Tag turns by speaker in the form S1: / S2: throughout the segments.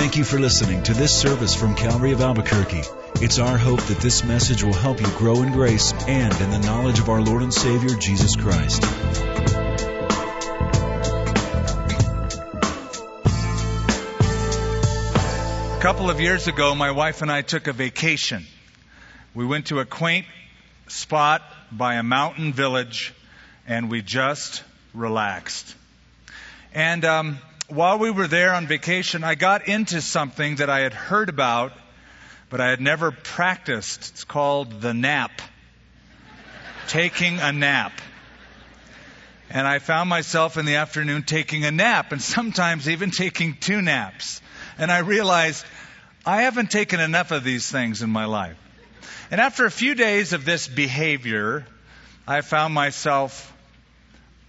S1: Thank you for listening to this service from Calvary of Albuquerque. It's our hope that this message will help you grow in grace and in the knowledge of our Lord and Savior, Jesus Christ.
S2: A couple of years ago, my wife and I took a vacation. We went to a quaint spot by a mountain village and we just relaxed. And um, while we were there on vacation, I got into something that I had heard about, but I had never practiced. It's called the nap. Taking a nap. And I found myself in the afternoon taking a nap and sometimes even taking two naps. And I realized I haven't taken enough of these things in my life. And after a few days of this behavior, I found myself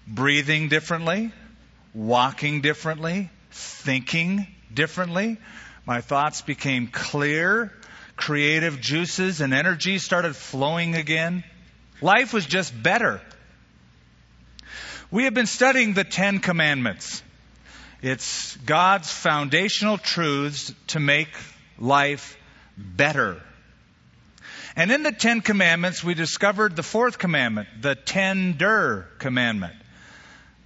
S2: breathing differently, walking differently, thinking differently. My thoughts became clear. Creative juices and energy started flowing again. Life was just better. We have been studying the Ten Commandments. It's God's foundational truths to make life better. And in the Ten Commandments, we discovered the fourth commandment, the tender commandment.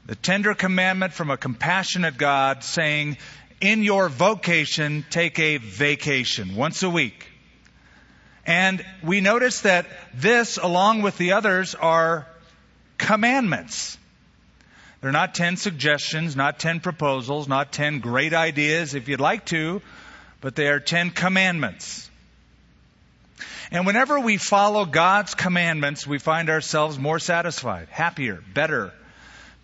S2: The tender commandment from a compassionate God saying, in your vocation, take a vacation once a week. And we notice that this, along with the others, are commandments. They're not 10 suggestions, not 10 proposals, not 10 great ideas if you'd like to, but they are 10 commandments. And whenever we follow God's commandments, we find ourselves more satisfied, happier, better,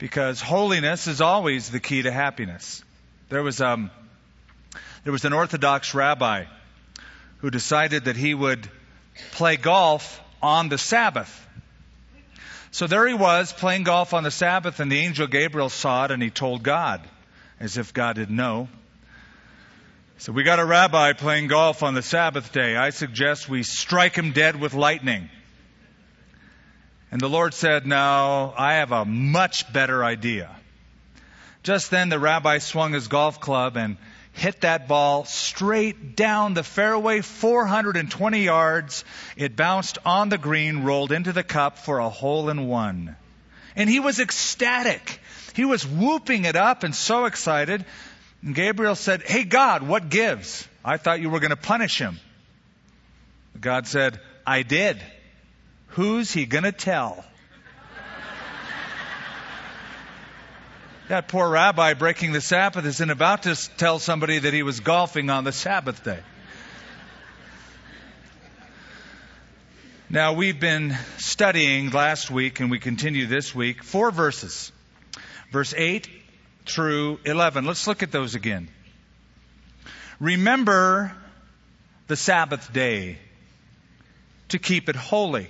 S2: because holiness is always the key to happiness. There was um, there was an Orthodox rabbi who decided that he would play golf on the Sabbath. So there he was playing golf on the Sabbath, and the angel Gabriel saw it, and he told God, as if God didn't know. So we got a rabbi playing golf on the Sabbath day. I suggest we strike him dead with lightning. And the Lord said, No, I have a much better idea. Just then the rabbi swung his golf club and hit that ball straight down the fairway, 420 yards. It bounced on the green, rolled into the cup for a hole in one. And he was ecstatic. He was whooping it up and so excited. And Gabriel said, Hey God, what gives? I thought you were going to punish him. God said, I did. Who's he going to tell? that poor rabbi breaking the Sabbath isn't about to tell somebody that he was golfing on the Sabbath day. Now, we've been studying last week and we continue this week four verses. Verse 8 through 11. Let's look at those again. Remember the Sabbath day to keep it holy.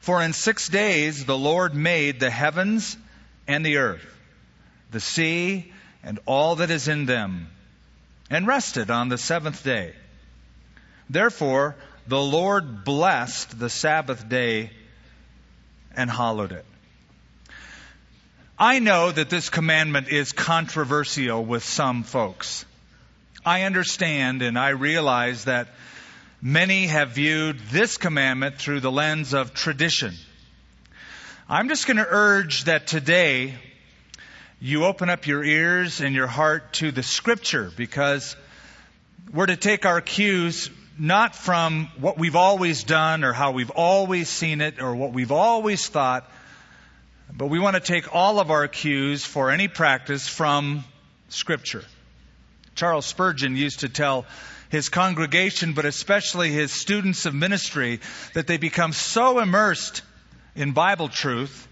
S2: for in six days the Lord made the heavens and the earth, the sea and all that is in them, and rested on the seventh day. Therefore, the Lord blessed the Sabbath day and hallowed it. I know that this commandment is controversial with some folks. I understand and I realize that many have viewed this commandment through the lens of tradition. I'm just going to urge that today you open up your ears and your heart to the scripture because we're to take our cues not from what we've always done or how we've always seen it or what we've always thought, but we want to take all of our cues for any practice from scripture. Charles Spurgeon used to tell his congregation, but especially his students of ministry, that they become so immersed in Bible truth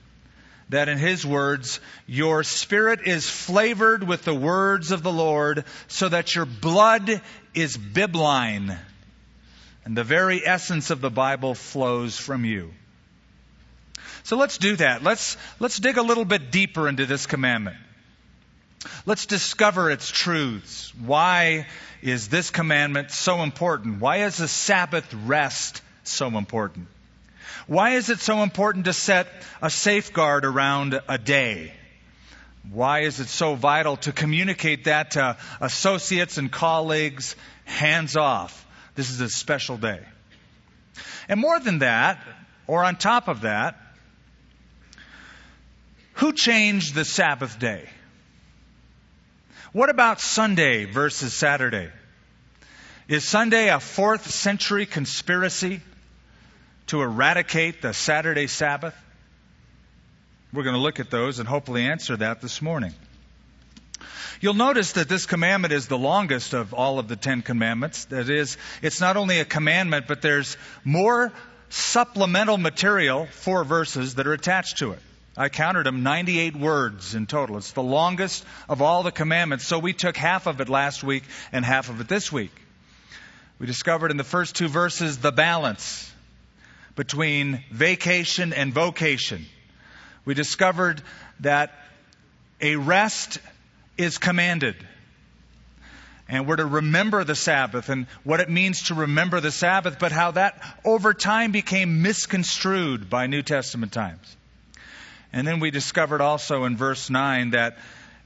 S2: that in his words, your spirit is flavored with the words of the Lord, so that your blood is bibline, and the very essence of the Bible flows from you. So let's do that. Let's, let's dig a little bit deeper into this commandment. Let's discover its truths. Why is this commandment so important? Why is the Sabbath rest so important? Why is it so important to set a safeguard around a day? Why is it so vital to communicate that to associates and colleagues hands off? This is a special day. And more than that, or on top of that, who changed the Sabbath day? What about Sunday versus Saturday? Is Sunday a fourth century conspiracy to eradicate the Saturday Sabbath? We're going to look at those and hopefully answer that this morning. You'll notice that this commandment is the longest of all of the Ten Commandments. That is, it's not only a commandment, but there's more supplemental material, four verses, that are attached to it. I counted them 98 words in total. It's the longest of all the commandments. So we took half of it last week and half of it this week. We discovered in the first two verses the balance between vacation and vocation. We discovered that a rest is commanded. And we're to remember the Sabbath and what it means to remember the Sabbath, but how that over time became misconstrued by New Testament times. And then we discovered also in verse 9 that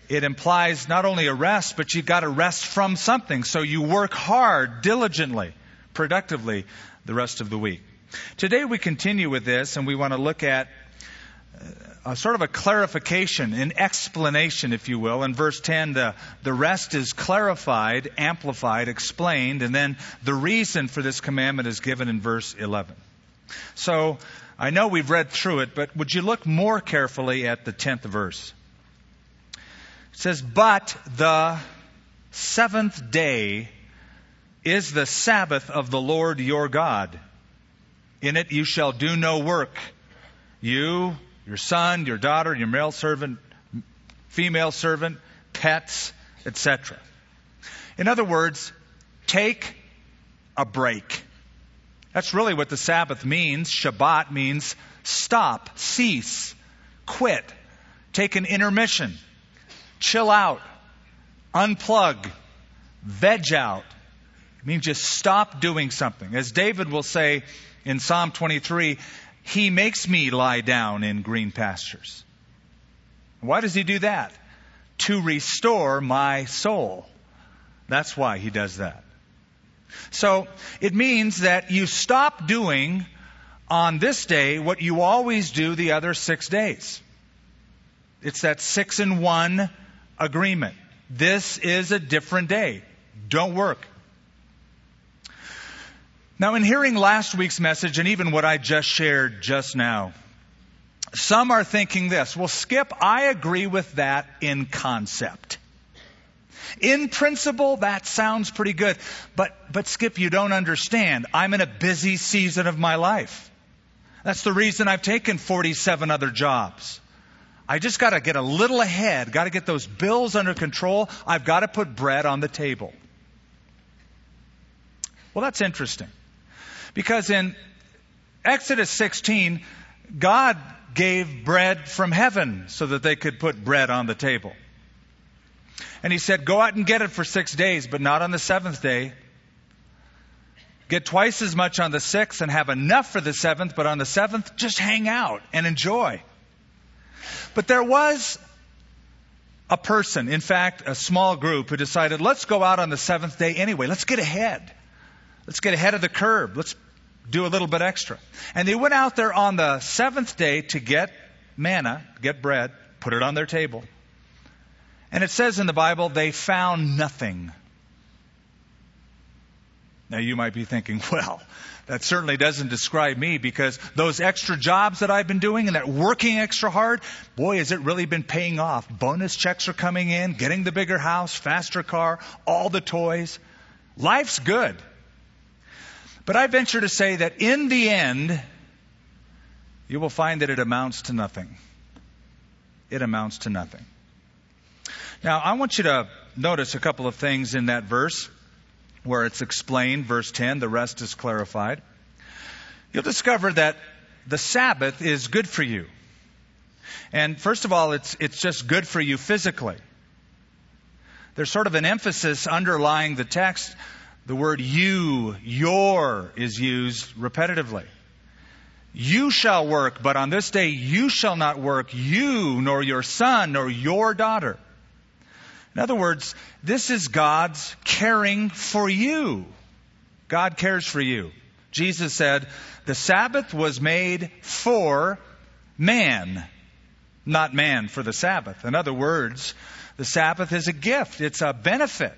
S2: it implies not only a rest, but you've got to rest from something. So you work hard, diligently, productively the rest of the week. Today we continue with this and we want to look at uh, a sort of a clarification, an explanation, if you will. In verse 10, the, the rest is clarified, amplified, explained, and then the reason for this commandment is given in verse 11. So, I know we've read through it, but would you look more carefully at the 10th verse? It says, But the seventh day is the Sabbath of the Lord your God. In it you shall do no work. You, your son, your daughter, your male servant, female servant, pets, etc. In other words, take a break. That's really what the Sabbath means. Shabbat means stop, cease, quit, take an intermission, chill out, unplug, veg out. It means just stop doing something. As David will say, in Psalm 23, He makes me lie down in green pastures. Why does He do that? To restore my soul. That's why He does that. So it means that you stop doing on this day what you always do the other six days. It's that six in one agreement. This is a different day. Don't work. Now, in hearing last week's message and even what I just shared just now, some are thinking this well, Skip, I agree with that in concept. In principle, that sounds pretty good. But, but Skip, you don't understand. I'm in a busy season of my life. That's the reason I've taken 47 other jobs. I just got to get a little ahead, got to get those bills under control. I've got to put bread on the table. Well, that's interesting. Because in Exodus 16, God gave bread from heaven so that they could put bread on the table. And he said, Go out and get it for six days, but not on the seventh day. Get twice as much on the sixth and have enough for the seventh, but on the seventh, just hang out and enjoy. But there was a person, in fact, a small group, who decided, let's go out on the seventh day anyway. Let's get ahead. Let's get ahead of the curve. Let's do a little bit extra. And they went out there on the seventh day to get manna, get bread, put it on their table. And it says in the Bible, they found nothing. Now you might be thinking, well, that certainly doesn't describe me because those extra jobs that I've been doing and that working extra hard, boy, has it really been paying off. Bonus checks are coming in, getting the bigger house, faster car, all the toys. Life's good. But I venture to say that in the end, you will find that it amounts to nothing. it amounts to nothing. Now, I want you to notice a couple of things in that verse where it's explained, verse 10, the rest is clarified. You'll discover that the Sabbath is good for you. And first of all, it's, it's just good for you physically. There's sort of an emphasis underlying the text. The word you, your is used repetitively. You shall work, but on this day you shall not work, you, nor your son, nor your daughter. In other words, this is God's caring for you. God cares for you. Jesus said, the Sabbath was made for man, not man for the Sabbath. In other words, the Sabbath is a gift. It's a benefit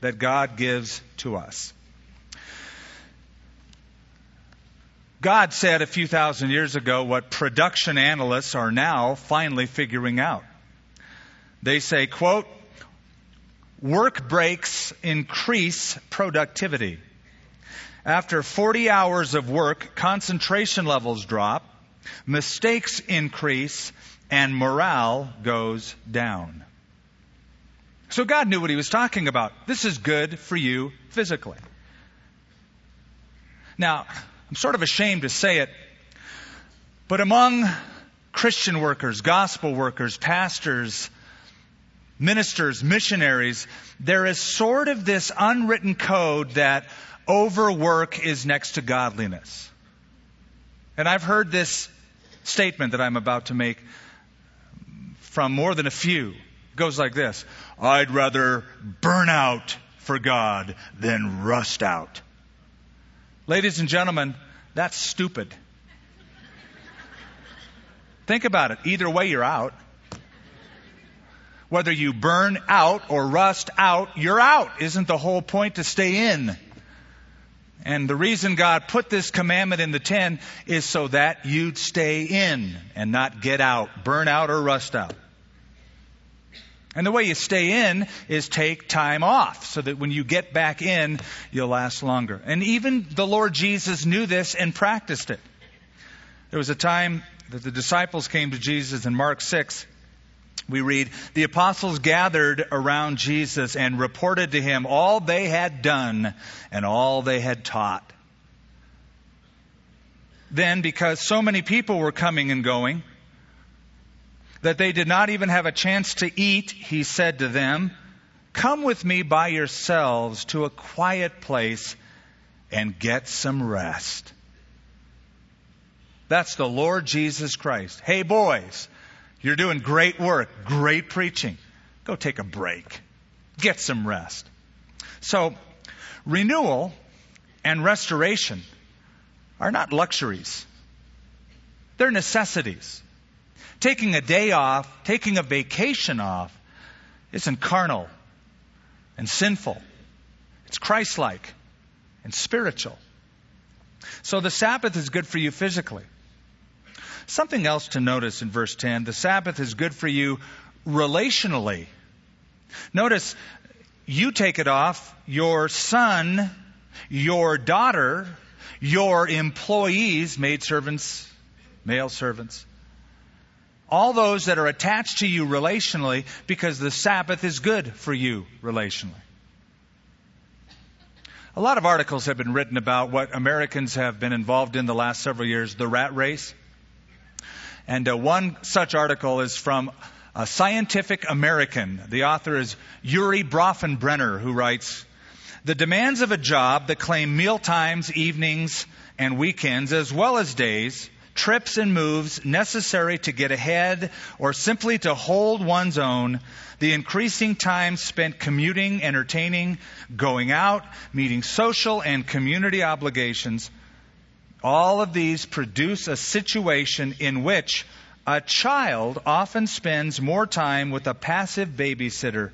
S2: that God gives to us. God said a few thousand years ago what production analysts are now finally figuring out. They say, quote, work breaks increase productivity. After 40 hours of work, concentration levels drop, mistakes increase, and morale goes down. So God knew what he was talking about. This is good for you physically. Now, I'm sort of ashamed to say it, but among Christian workers, gospel workers, pastors, ministers, missionaries, there is sort of this unwritten code that overwork is next to godliness. And I've heard this statement that I'm about to make from more than a few. It goes like this I'd rather burn out for God than rust out. Ladies and gentlemen, that's stupid. Think about it. Either way, you're out. Whether you burn out or rust out, you're out. Isn't the whole point to stay in? And the reason God put this commandment in the ten is so that you'd stay in and not get out, burn out or rust out. And the way you stay in is take time off so that when you get back in, you'll last longer. And even the Lord Jesus knew this and practiced it. There was a time that the disciples came to Jesus in Mark 6. We read, the apostles gathered around Jesus and reported to him all they had done and all they had taught. Then, because so many people were coming and going, that they did not even have a chance to eat, he said to them, Come with me by yourselves to a quiet place and get some rest. That's the Lord Jesus Christ. Hey, boys, you're doing great work, great preaching. Go take a break, get some rest. So, renewal and restoration are not luxuries, they're necessities. Taking a day off, taking a vacation off, isn't carnal and sinful. It's Christ like and spiritual. So the Sabbath is good for you physically. Something else to notice in verse 10 the Sabbath is good for you relationally. Notice, you take it off, your son, your daughter, your employees, maid servants, male servants, all those that are attached to you relationally because the Sabbath is good for you relationally. A lot of articles have been written about what Americans have been involved in the last several years, the rat race. And uh, one such article is from a Scientific American. The author is Urie Bronfenbrenner, who writes, the demands of a job that claim meal times, evenings, and weekends, as well as days, trips and moves necessary to get ahead or simply to hold one's own, the increasing time spent commuting, entertaining, going out, meeting social and community obligations, all of these produce a situation in which a child often spends more time with a passive babysitter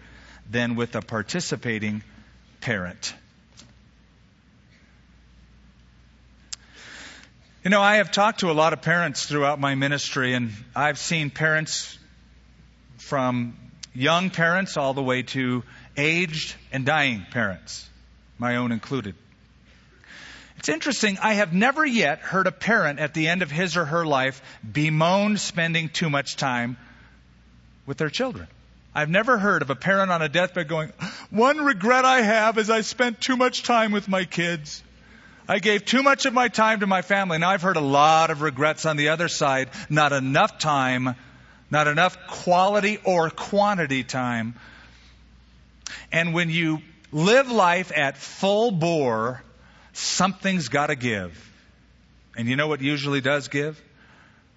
S2: than with a participating parent. You know, I have talked to a lot of parents throughout my ministry, and I've seen parents from young parents all the way to aged and dying parents, my own included. It's interesting, I have never yet heard a parent at the end of his or her life bemoan spending too much time with their children. I've never heard of a parent on a deathbed going, one regret I have is I spent too much time with my kids. I gave too much of my time to my family. Now I've heard a lot of regrets on the other side. Not enough time, not enough quality or quantity time. And when you live life at full bore, something's got to give. And you know what usually does give?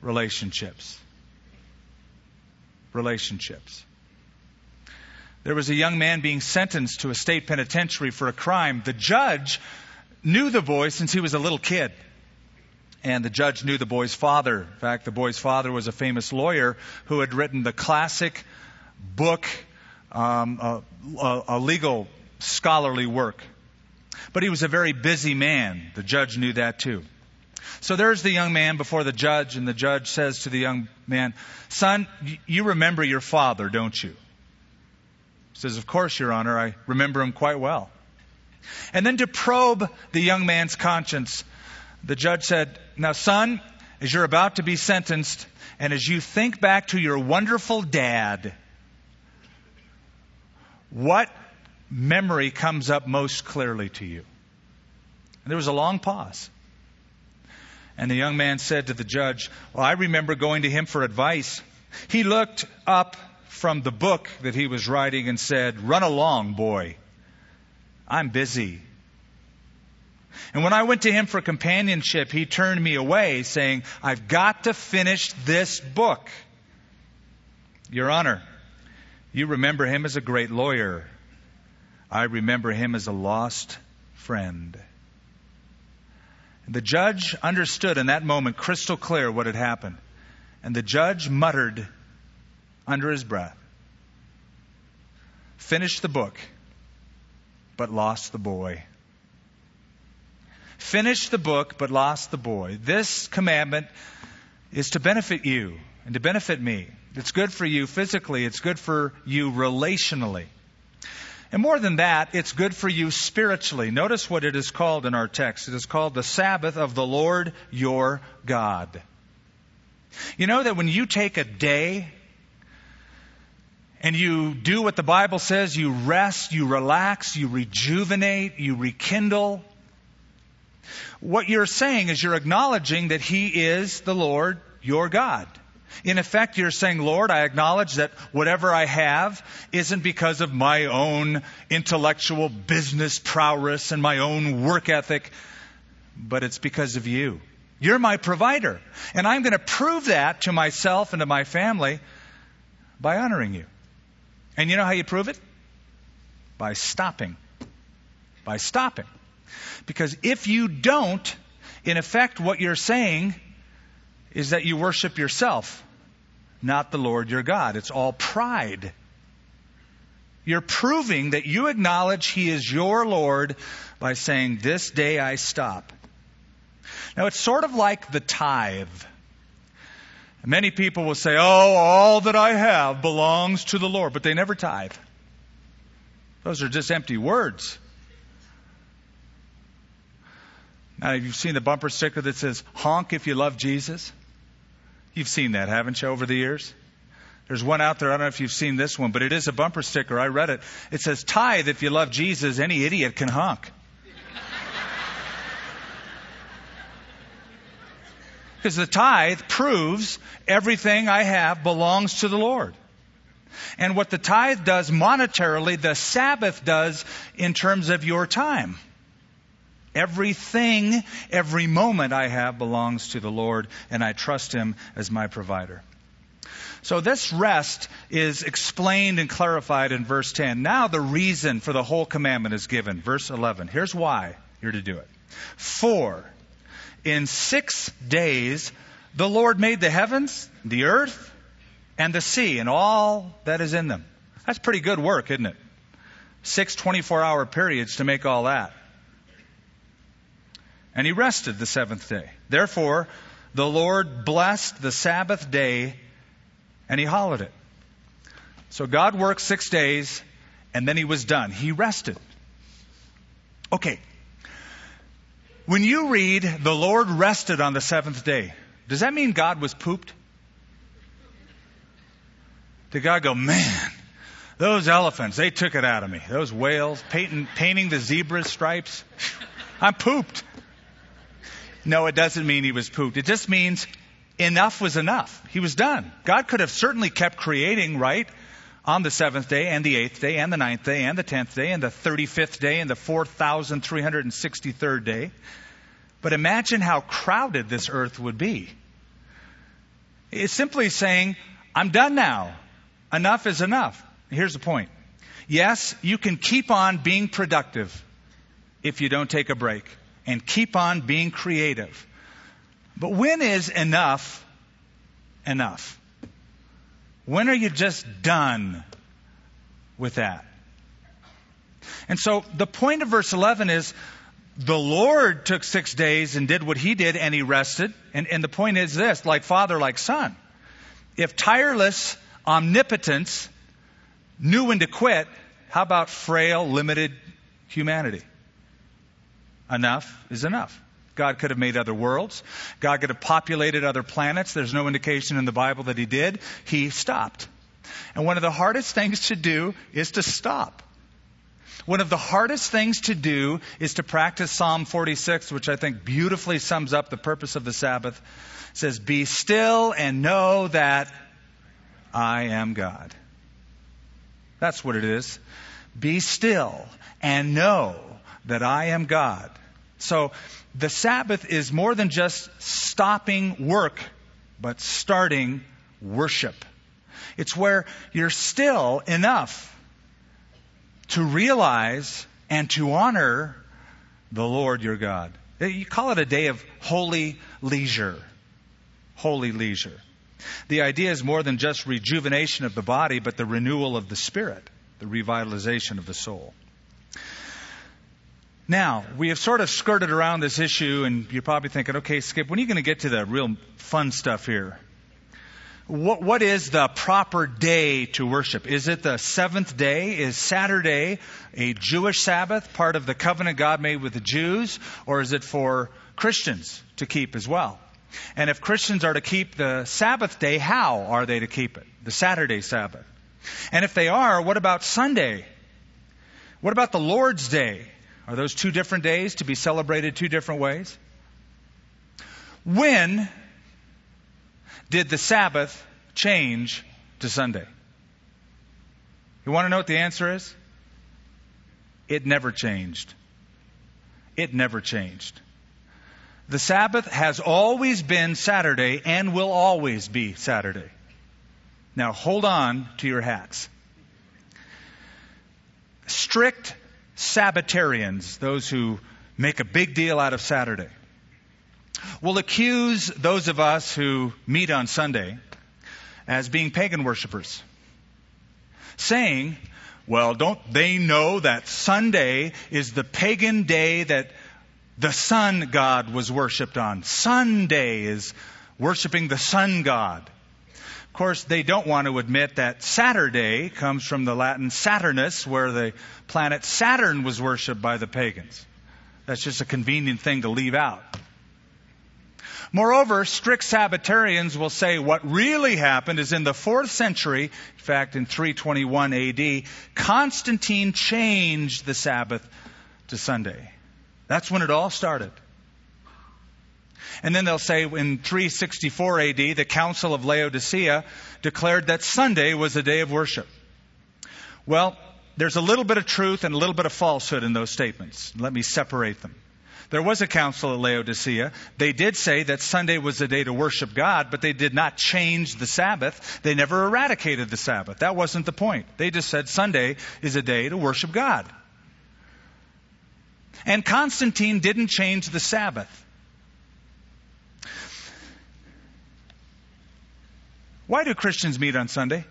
S2: Relationships. Relationships. There was a young man being sentenced to a state penitentiary for a crime. The judge knew the boy since he was a little kid. And the judge knew the boy's father. In fact, the boy's father was a famous lawyer who had written the classic book, um, a, a, a legal scholarly work. But he was a very busy man. The judge knew that too. So there's the young man before the judge, and the judge says to the young man, Son, you remember your father, don't you? He says, Of course, Your Honor, I remember him quite well. And then to probe the young man's conscience, the judge said, Now, son, as you're about to be sentenced, and as you think back to your wonderful dad, what memory comes up most clearly to you? And there was a long pause. And the young man said to the judge, Well, I remember going to him for advice. He looked up from the book that he was writing and said, Run along, boy. I'm busy. And when I went to him for companionship, he turned me away, saying, I've got to finish this book. Your Honor, you remember him as a great lawyer. I remember him as a lost friend. The judge understood in that moment crystal clear what had happened. And the judge muttered under his breath, Finish the book but lost the boy. Finished the book, but lost the boy. This commandment is to benefit you and to benefit me. It's good for you physically, it's good for you relationally. And more than that, it's good for you spiritually. Notice what it is called in our text. It is called the Sabbath of the Lord your God. You know that when you take a day and you do what the Bible says, you rest, you relax, you rejuvenate, you rekindle. What you're saying is you're acknowledging that He is the Lord, your God. In effect, you're saying, Lord, I acknowledge that whatever I have isn't because of my own intellectual business prowess and my own work ethic, but it's because of you. You're my provider. And I'm going to prove that to myself and to my family by honoring you. And you know how you prove it? By stopping. By stopping. Because if you don't, in effect, what you're saying is that you worship yourself, not the Lord your God. It's all pride. You're proving that you acknowledge He is your Lord by saying, This day I stop. Now, it's sort of like the tithe. Many people will say, Oh, all that I have belongs to the Lord, but they never tithe. Those are just empty words. Now, you've seen the bumper sticker that says, honk if you love Jesus? You've seen that, haven't you, over the years? There's one out there, I don't know if you've seen this one, but it is a bumper sticker. I read it. It says, tithe if you love Jesus, any idiot can honk. Because the tithe proves everything I have belongs to the Lord. And what the tithe does monetarily, the Sabbath does in terms of your time. Everything, every moment I have belongs to the Lord, and I trust Him as my provider. So this rest is explained and clarified in verse 10. Now the reason for the whole commandment is given. Verse 11. Here's why you're to do it. For in six days the Lord made the heavens, the earth, and the sea, and all that is in them. That's pretty good work, isn't it? Six 24 hour periods to make all that. And he rested the seventh day. Therefore, the Lord blessed the Sabbath day and he hallowed it. So God worked six days and then he was done. He rested. Okay, when you read, the Lord rested on the seventh day, does that mean God was pooped? Did God go, man, those elephants, they took it out of me. Those whales, painting, painting the zebra stripes. I'm pooped. No, it doesn't mean he was pooped. It just means enough was enough. He was done. God could have certainly kept creating, right? On the seventh day, and the eighth day, and the ninth day, and the tenth day, and the thirty-fifth day, and the four thousand three hundred and sixty-third day. But imagine how crowded this earth would be. It's simply saying, I'm done now. Enough is enough. Here's the point. Yes, you can keep on being productive if you don't take a break and keep on being creative. But when is enough enough? When are you just done with that? And so the point of verse 11 is the Lord took six days and did what he did and he rested. And, and the point is this like father, like son. If tireless omnipotence knew when to quit, how about frail, limited humanity? Enough is enough. God could have made other worlds. God could have populated other planets. There's no indication in the Bible that He did. He stopped. And one of the hardest things to do is to stop. One of the hardest things to do is to practice Psalm 46, which I think beautifully sums up the purpose of the Sabbath. It says, Be still and know that I am God. That's what it is. Be still and know that I am God. So the Sabbath is more than just stopping work, but starting worship. It's where you're still enough to realize and to honor the Lord your God. Eh, you call it a day of holy leisure. Holy leisure. The idea is more than just rejuvenation of the body, but the renewal of the spirit, the revitalization of the soul. Now, we have sort of skirted around this issue, and you're probably thinking, okay, Skip, when are you going to get to the real fun stuff here? What, what is the proper day to worship? Is it the seventh day? Is Saturday a Jewish Sabbath, part of the covenant God made with the Jews, or is it for Christians to keep as well? And if Christians are to keep the Sabbath day, how are they to keep it? The Saturday Sabbath. And if they are, what about Sunday? What about the Lord's Day? Are those two different days to be celebrated two different ways? When did the Sabbath change to Sunday? You want to know what the answer is? It never changed. It never changed. The Sabbath has always been Saturday and will always be Saturday. Now hold on to your hats. Strict Sabbatarians, those who make a big deal out of Saturday, will accuse those of us who meet on Sunday as being pagan worshippers, saying, well, don't they know that Sunday is the pagan day that the sun god was worshipped on? Sunday is worshiping the sun god. Of course, they don't want to admit that Saturday comes from the Latin Saturnus, where the planet Saturn was worshipped by the pagans. That's just a convenient thing to leave out. Moreover, strict Sabbatarians will say what really happened is in the fourth century, in fact, in 321 AD, Constantine changed the Sabbath to Sunday. That's when it all started. And then they'll say in 364 AD, the Council of Laodicea declared that Sunday was a day of worship. Well, there's a little bit of truth and a little bit of falsehood in those statements. Let me separate them. There was a council at Laodicea. They did say that Sunday was a day to worship God, but they did not change the Sabbath. They never eradicated the Sabbath. That wasn't the point. They just said Sunday is a day to worship God. And Constantine didn't change the Sabbath. Why do Christians meet on Sunday?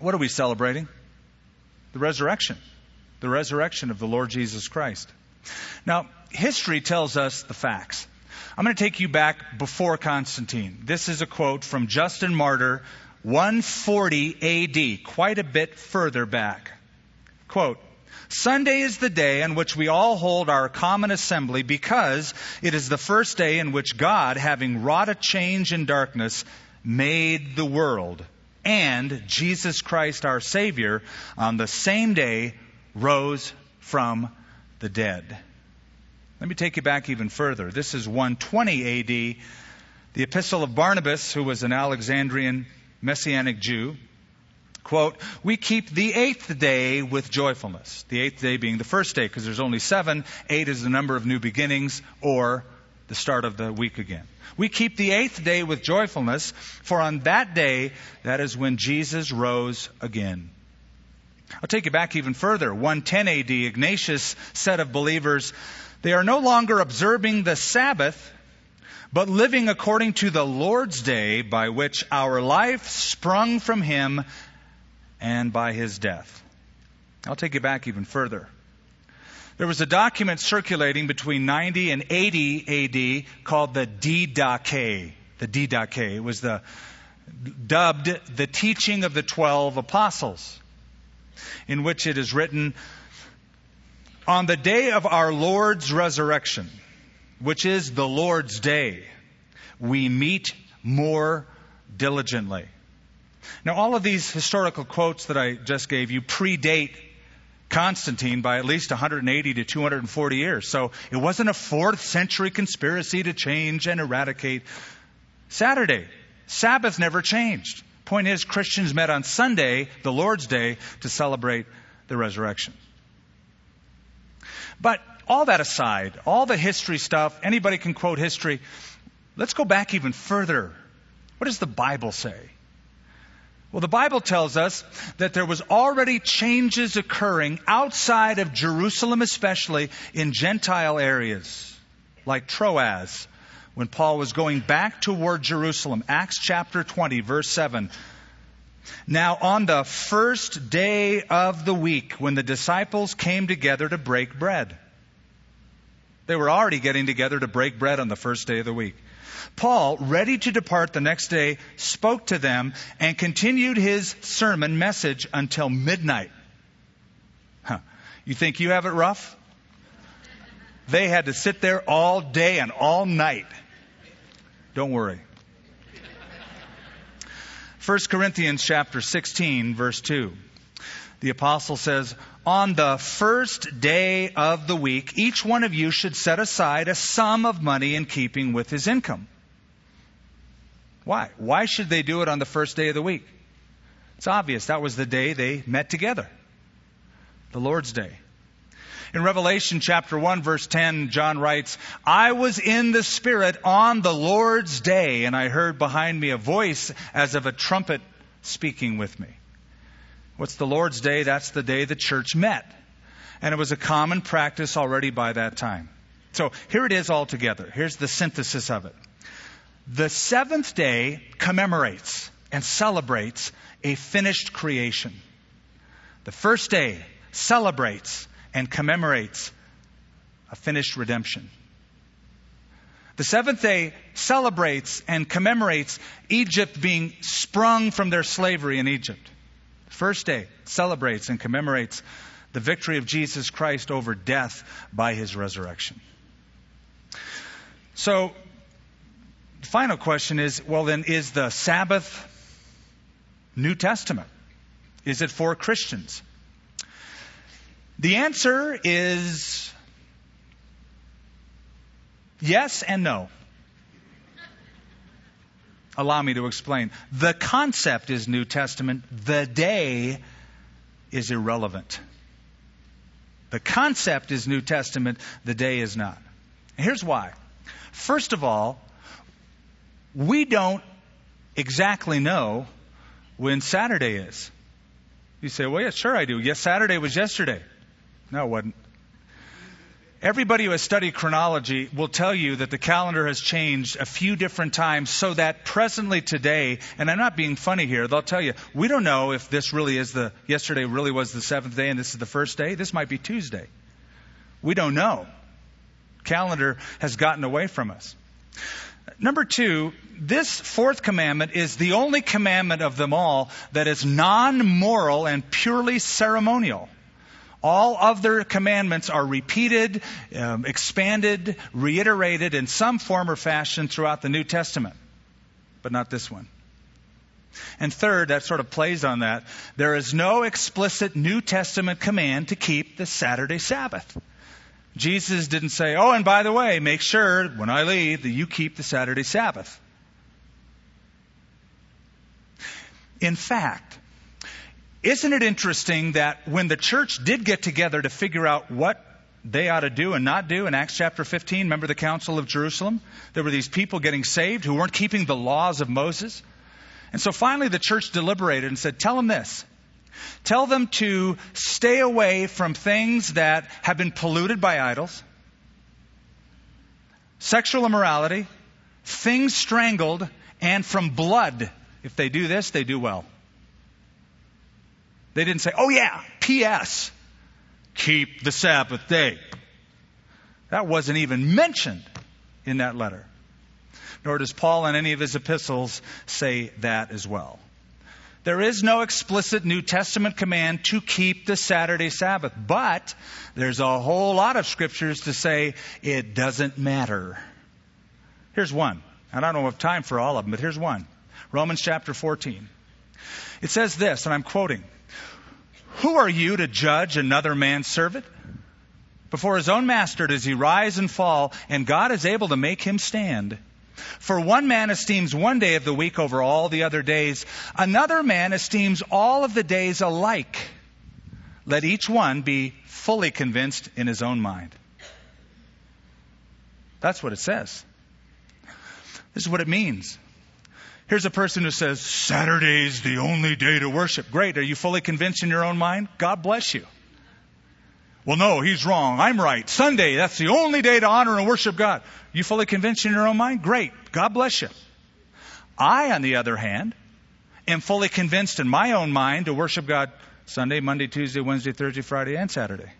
S2: What are we celebrating? The resurrection. The resurrection of the Lord Jesus Christ. Now, history tells us the facts. I'm going to take you back before Constantine. This is a quote from Justin Martyr, 140 AD, quite a bit further back. Quote, Sunday is the day on which we all hold our common assembly because it is the first day in which God, having wrought a change in darkness, made the world and Jesus Christ our Savior on the same day rose from the dead. Let me take you back even further. This is 120 AD. The epistle of Barnabas, who was an Alexandrian Messianic Jew, quote, we keep the eighth day with joyfulness. The eighth day being the first day, because there's only seven. Eight is the number of new beginnings, or the start of the week again. We keep the eighth day with joyfulness, for on that day, that is when Jesus rose again. I'll take you back even further. 110 AD, Ignatius said of believers, they are no longer observing the Sabbath, but living according to the Lord's day by which our life sprung from him and by his death. I'll take you back even further. There was a document circulating between 90 and 80 AD called the Didache. The Didache. Was the, dubbed the teaching of the 12 apostles, in which it is written, on the day of our Lord's resurrection, which is the Lord's day, we meet more diligently. Now, all of these historical quotes that I just gave you predate Constantine by at least 180 to 240 years. So it wasn't a fourth century conspiracy to change and eradicate Saturday. Sabbath never changed. Point is, Christians met on Sunday, the Lord's Day, to celebrate the resurrection. But all that aside, all the history stuff, anybody can quote history. Let's go back even further. What does the Bible say? Well, the Bible tells us that there was already changes occurring outside of Jerusalem, especially in Gentile areas, like Troas, when Paul was going back toward Jerusalem. Acts chapter 20, verse 7. Now, on the first day of the week, when the disciples came together to break bread, they were already getting together to break bread on the first day of the week. Paul, ready to depart the next day, spoke to them and continued his sermon message until midnight. Huh. You think you have it rough? They had to sit there all day and all night. Don't worry. 1 Corinthians chapter 16 verse 2. The apostle says, on the first day of the week, each one of you should set aside a sum of money in keeping with his income. Why? Why should they do it on the first day of the week? It's obvious. That was the day they met together. The Lord's Day. In Revelation chapter 1 verse 10, John writes, I was in the Spirit on the Lord's day, and I heard behind me a voice as of a trumpet speaking with me. What's the Lord's day? That's the day the church met. And it was a common practice already by that time. So here it is all together. Here's the synthesis of it. The seventh day commemorates and celebrates a finished creation. The first day celebrates and commemorates a finished redemption. The seventh day celebrates and commemorates Egypt being sprung from their slavery in Egypt. The first day celebrates and commemorates the victory of Jesus Christ over death by his resurrection. So, final question is well, then, is the Sabbath New Testament? Is it for Christians? The answer is yes and no. Allow me to explain. The concept is New Testament, the day is irrelevant. The concept is New Testament, the day is not. Here's why. First of all, we don't exactly know when Saturday is. You say, well, yeah, sure I do. Yes, Saturday was yesterday. No, it wasn't. Everybody who has studied chronology will tell you that the calendar has changed a few different times so that presently today, and I'm not being funny here, they'll tell you, we don't know if this really is the, yesterday really was the seventh day and this is the first day. This might be Tuesday. We don't know. Calendar has gotten away from us. Number two, this fourth commandment is the only commandment of them all that is non moral and purely ceremonial. All other commandments are repeated, um, expanded, reiterated in some form or fashion throughout the New Testament, but not this one. And third, that sort of plays on that, there is no explicit New Testament command to keep the Saturday Sabbath. Jesus didn't say, oh, and by the way, make sure when I leave that you keep the Saturday Sabbath. In fact, isn't it interesting that when the church did get together to figure out what they ought to do and not do in Acts chapter 15, remember the Council of Jerusalem? There were these people getting saved who weren't keeping the laws of Moses. And so finally the church deliberated and said, tell them this. Tell them to stay away from things that have been polluted by idols, sexual immorality, things strangled, and from blood. If they do this, they do well. They didn't say, oh yeah, P.S. Keep the Sabbath day. That wasn't even mentioned in that letter. Nor does Paul in any of his epistles say that as well. There is no explicit New Testament command to keep the Saturday Sabbath, but there's a whole lot of scriptures to say it doesn't matter. Here's one. And I don't have time for all of them, but here's one. Romans chapter 14. It says this, and I'm quoting Who are you to judge another man's servant? Before his own master does he rise and fall, and God is able to make him stand. For one man esteems one day of the week over all the other days, another man esteems all of the days alike. Let each one be fully convinced in his own mind. That's what it says. This is what it means. Here's a person who says, Saturday's the only day to worship. Great. Are you fully convinced in your own mind? God bless you. Well, no, he's wrong. I'm right. Sunday, that's the only day to honor and worship God. You fully convinced in your own mind? Great. God bless you. I, on the other hand, am fully convinced in my own mind to worship God Sunday, Monday, Tuesday, Wednesday, Thursday, Friday, and Saturday.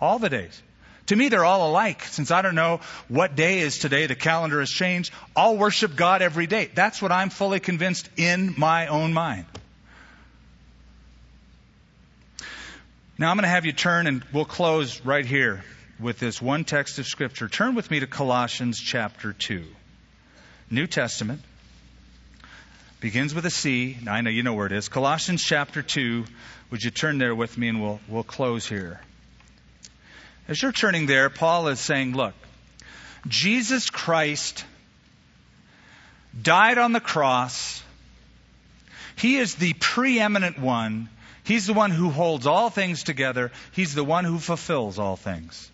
S2: All the days. To me, they're all alike. Since I don't know what day is today, the calendar has changed. I'll worship God every day. That's what I'm fully convinced in my own mind. Now I'm going to have you turn and we'll close right here with this one text of Scripture. Turn with me to Colossians chapter 2. New Testament. Begins with a C. Now I know you know where it is. Colossians chapter 2. Would you turn there with me and we'll, we'll close here. As you're turning there, Paul is saying, look, Jesus Christ died on the cross. He is the preeminent one He's the one who holds all things together. He's the one who fulfills all things.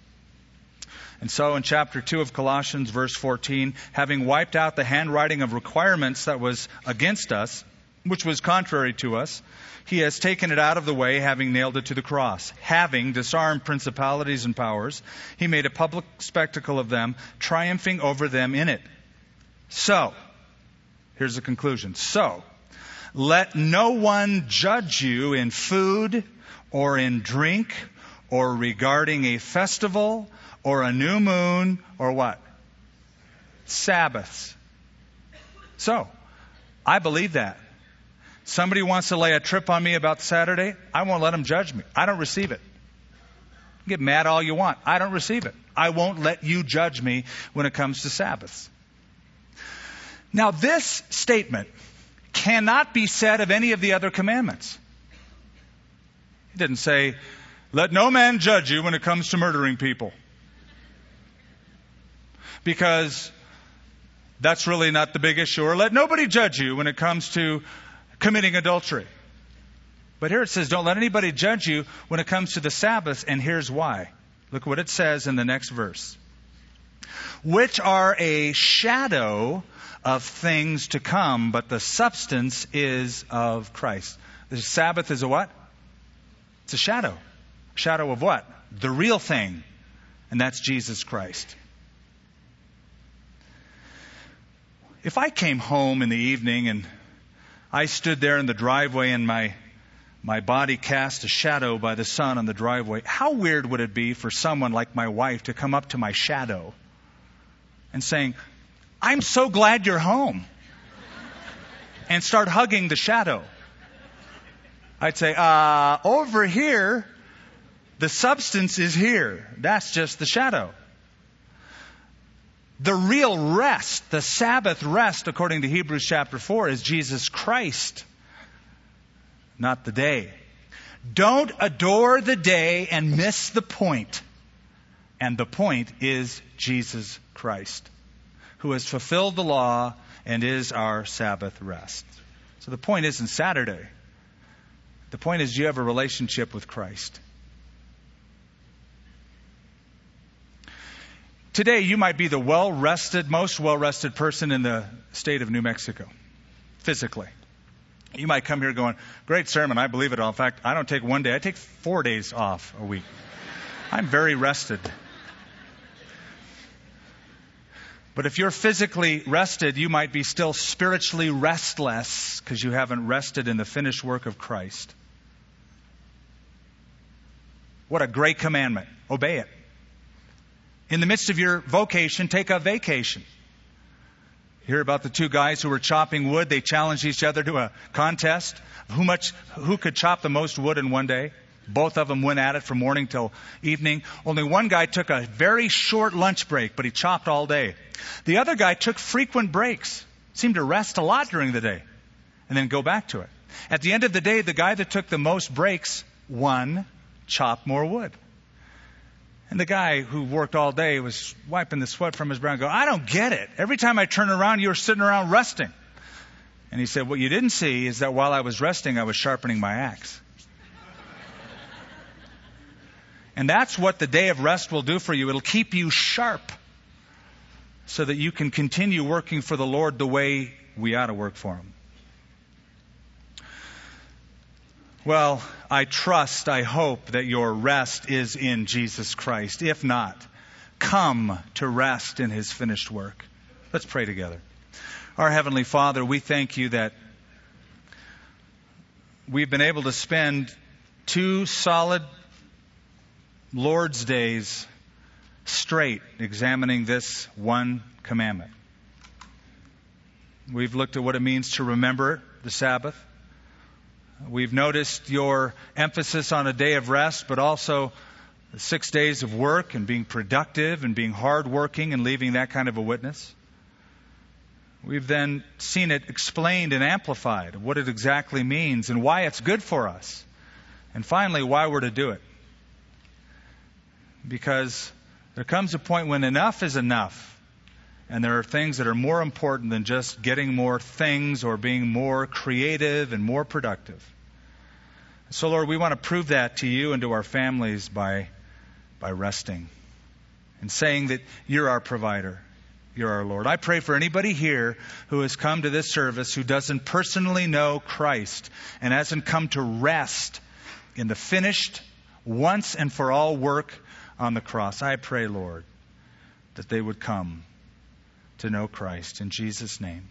S2: And so in chapter 2 of Colossians, verse 14, having wiped out the handwriting of requirements that was against us, which was contrary to us, he has taken it out of the way, having nailed it to the cross. Having disarmed principalities and powers, he made a public spectacle of them, triumphing over them in it. So, here's the conclusion. So, let no one judge you in food or in drink or regarding a festival or a new moon or what? Sabbaths. So, I believe that. Somebody wants to lay a trip on me about Saturday, I won't let them judge me. I don't receive it. Get mad all you want. I don't receive it. I won't let you judge me when it comes to Sabbaths. Now, this statement cannot be said of any of the other commandments. He didn't say, let no man judge you when it comes to murdering people. Because that's really not the big issue. Or let nobody judge you when it comes to committing adultery. But here it says, don't let anybody judge you when it comes to the Sabbath, and here's why. Look what it says in the next verse. Which are a shadow of things to come, but the substance is of Christ. The Sabbath is a what? It's a shadow. Shadow of what? The real thing. And that's Jesus Christ. If I came home in the evening and I stood there in the driveway and my my body cast a shadow by the sun on the driveway. How weird would it be for someone like my wife to come up to my shadow and saying, I'm so glad you're home. And start hugging the shadow. I'd say, uh, over here, the substance is here. That's just the shadow. The real rest, the Sabbath rest, according to Hebrews chapter 4, is Jesus Christ, not the day. Don't adore the day and miss the point. And the point is Jesus Christ, who has fulfilled the law and is our Sabbath rest. So the point isn't Saturday. The point is you have a relationship with Christ. Today, you might be the well rested, most well rested person in the state of New Mexico, physically. You might come here going, Great sermon, I believe it all. In fact, I don't take one day, I take four days off a week. I'm very rested. But if you're physically rested, you might be still spiritually restless because you haven't rested in the finished work of Christ. What a great commandment. Obey it. In the midst of your vocation, take a vacation. Hear about the two guys who were chopping wood. They challenged each other to a contest who much, who could chop the most wood in one day. Both of them went at it from morning till evening. Only one guy took a very short lunch break, but he chopped all day. The other guy took frequent breaks, seemed to rest a lot during the day, and then go back to it. At the end of the day, the guy that took the most breaks won, chopped more wood. And the guy who worked all day was wiping the sweat from his brow and go, I don't get it. Every time I turn around, you're sitting around resting. And he said, What you didn't see is that while I was resting, I was sharpening my axe. And that's what the day of rest will do for you. It'll keep you sharp so that you can continue working for the Lord the way we ought to work for Him. Well, I trust, I hope that your rest is in Jesus Christ. If not, come to rest in his finished work. Let's pray together. Our Heavenly Father, we thank you that we've been able to spend two solid Lord's days straight examining this one commandment. We've looked at what it means to remember the Sabbath. We've noticed your emphasis on a day of rest, but also six days of work and being productive and being hardworking and leaving that kind of a witness. We've then seen it explained and amplified, what it exactly means and why it's good for us. And finally, why we're to do it. Because there comes a point when enough is enough. And there are things that are more important than just getting more things or being more creative and more productive. So, Lord, we want to prove that to you and to our families by, by resting and saying that you're our provider. You're our Lord. I pray for anybody here who has come to this service who doesn't personally know Christ and hasn't come to rest in the finished, once and for all work on the cross. I pray, Lord, that they would come to know Christ. In Jesus' name,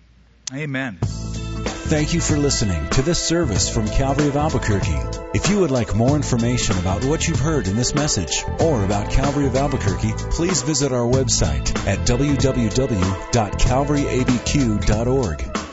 S2: amen.
S1: Thank you for listening to this service from Calvary of Albuquerque. If you would like more information about what you've heard in this message or about Calvary of Albuquerque, please visit our website at www.calvaryabq.org.